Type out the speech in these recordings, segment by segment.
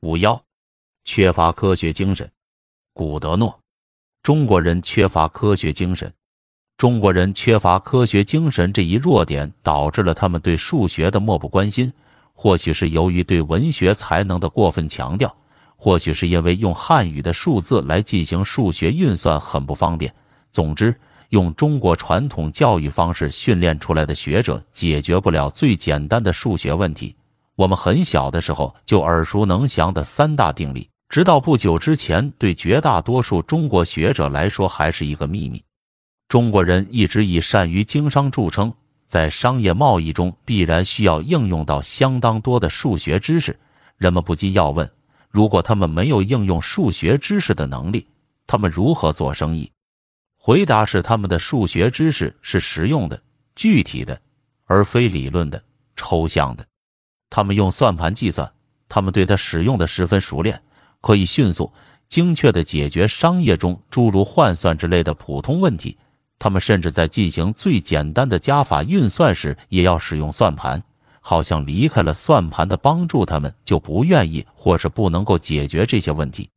五幺，缺乏科学精神。古德诺，中国人缺乏科学精神。中国人缺乏科学精神这一弱点，导致了他们对数学的漠不关心。或许是由于对文学才能的过分强调，或许是因为用汉语的数字来进行数学运算很不方便。总之，用中国传统教育方式训练出来的学者，解决不了最简单的数学问题。我们很小的时候就耳熟能详的三大定理，直到不久之前，对绝大多数中国学者来说还是一个秘密。中国人一直以善于经商著称，在商业贸易中必然需要应用到相当多的数学知识。人们不禁要问：如果他们没有应用数学知识的能力，他们如何做生意？回答是：他们的数学知识是实用的、具体的，而非理论的、抽象的。他们用算盘计算，他们对它使用的十分熟练，可以迅速、精确地解决商业中诸如换算之类的普通问题。他们甚至在进行最简单的加法运算时，也要使用算盘，好像离开了算盘的帮助，他们就不愿意或是不能够解决这些问题。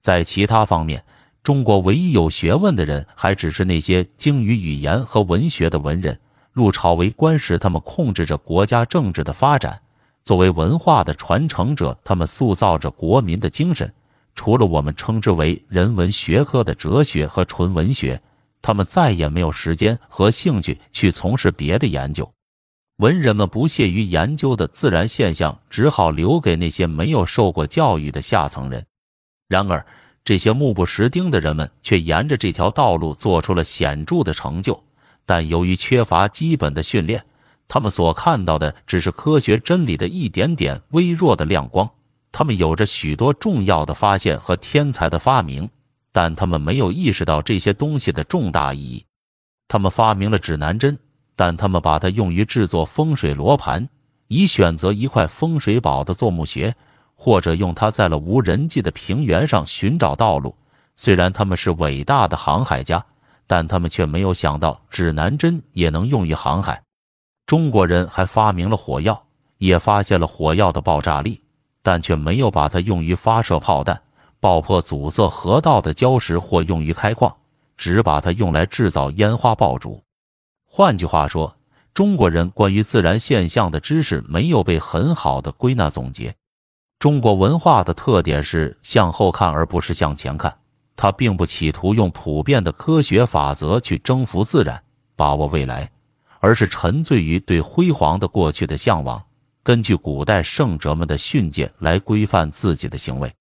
在其他方面，中国唯一有学问的人，还只是那些精于语言和文学的文人。入朝为官时，他们控制着国家政治的发展。作为文化的传承者，他们塑造着国民的精神。除了我们称之为人文学科的哲学和纯文学，他们再也没有时间和兴趣去从事别的研究。文人们不屑于研究的自然现象，只好留给那些没有受过教育的下层人。然而，这些目不识丁的人们却沿着这条道路做出了显著的成就，但由于缺乏基本的训练。他们所看到的只是科学真理的一点点微弱的亮光。他们有着许多重要的发现和天才的发明，但他们没有意识到这些东西的重大意义。他们发明了指南针，但他们把它用于制作风水罗盘，以选择一块风水宝的做墓穴，或者用它在了无人迹的平原上寻找道路。虽然他们是伟大的航海家，但他们却没有想到指南针也能用于航海。中国人还发明了火药，也发现了火药的爆炸力，但却没有把它用于发射炮弹、爆破阻塞河道的礁石或用于开矿，只把它用来制造烟花爆竹。换句话说，中国人关于自然现象的知识没有被很好的归纳总结。中国文化的特点是向后看而不是向前看，它并不企图用普遍的科学法则去征服自然、把握未来。而是沉醉于对辉煌的过去的向往，根据古代圣哲们的训诫来规范自己的行为。